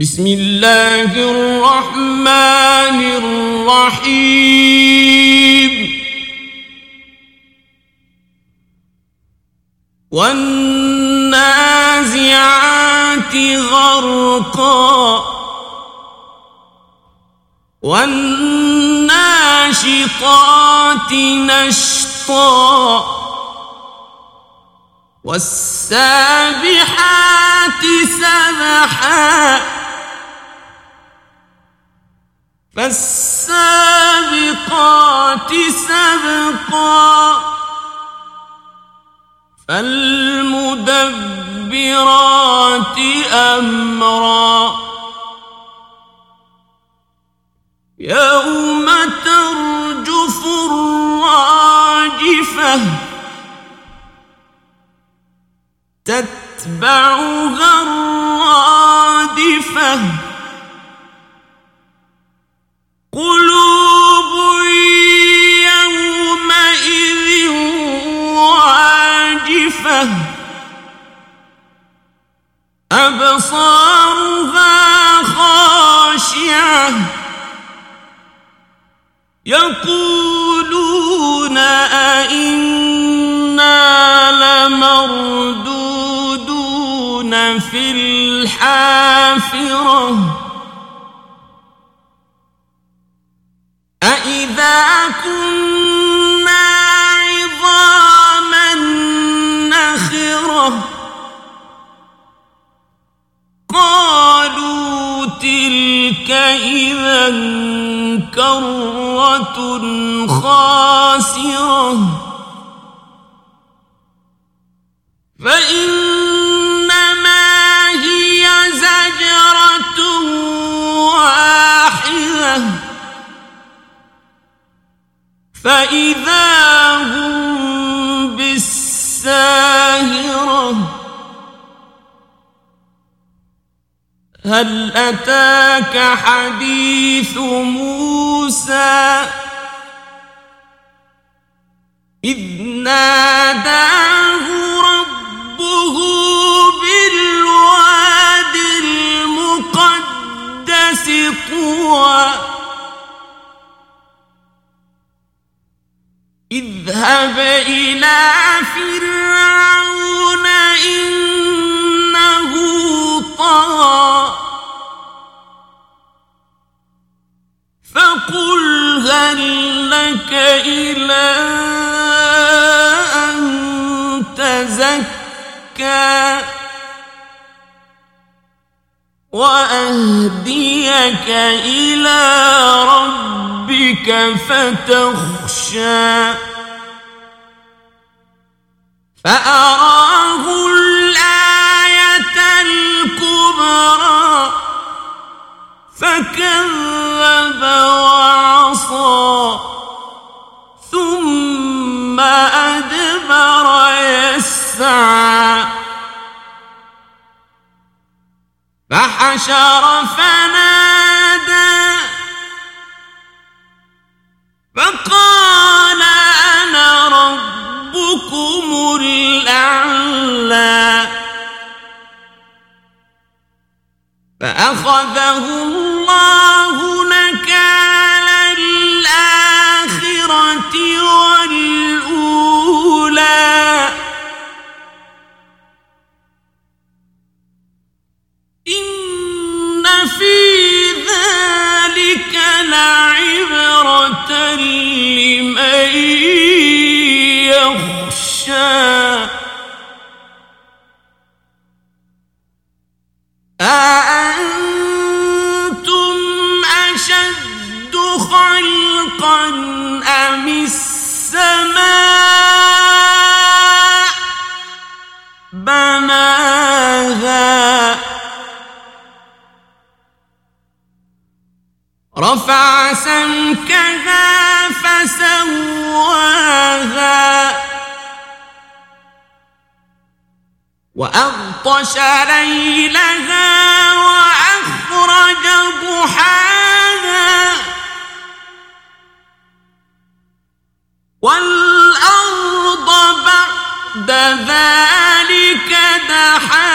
بسم الله الرحمن الرحيم. والنازعات غرقا. والناشطات نشطا. والسابحات سبحا. فالسابقات سبقا. فالمدبرات أمرا. تتبعها الحافرة. أإذا كنا عظاما نخرة قالوا تلك إذا كرة خاسرة. فإنما فإذا هم بالساهرة هل أتاك حديث موسى إذ ناداه اذهب إلى فرعون إنه طغى. فقل هل لك إلى أن تزكى وأهديك إلى ربك؟ فتخشى. فأراه الآية الكبرى فكذب وعصى ثم أدبر يسعى. فحشر فنادى فأخذه سمكها فسواها. وأغطش ليلها وأخرج ضحاها. والأرض بعد ذلك دحاها.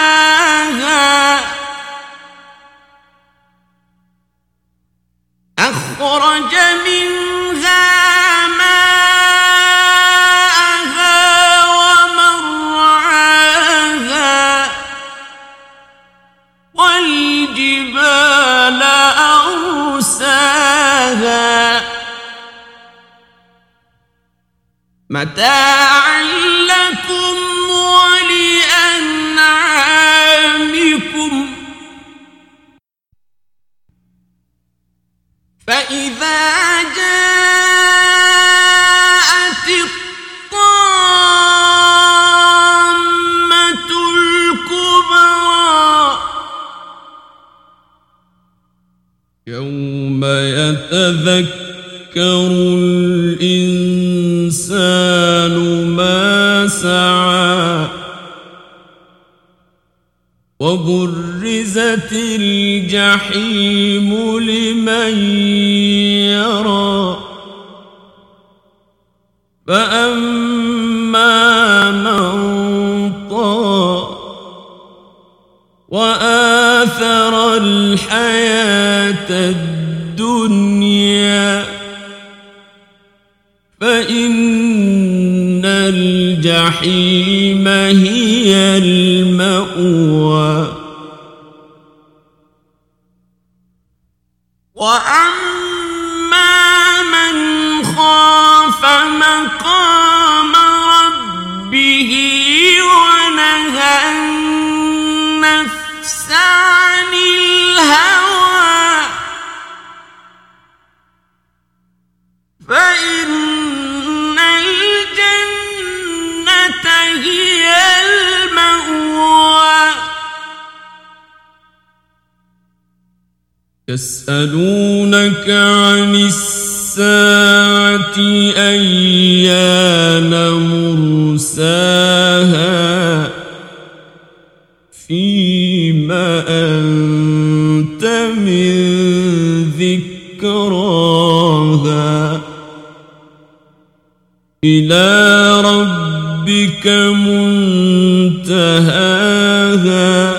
متاعا لكم ولأنعامكم. فإذا جاءت الطامة الكبرى يوم يتذكر الإنسان وبرزت الجحيم لمن يرى. فأما من طغى وآثر الحياة الدنيا فإن الجحيم هي يسألونك عن الساعة أيان مرساها فيما أنت من ذكراها إلى ربك منتهاها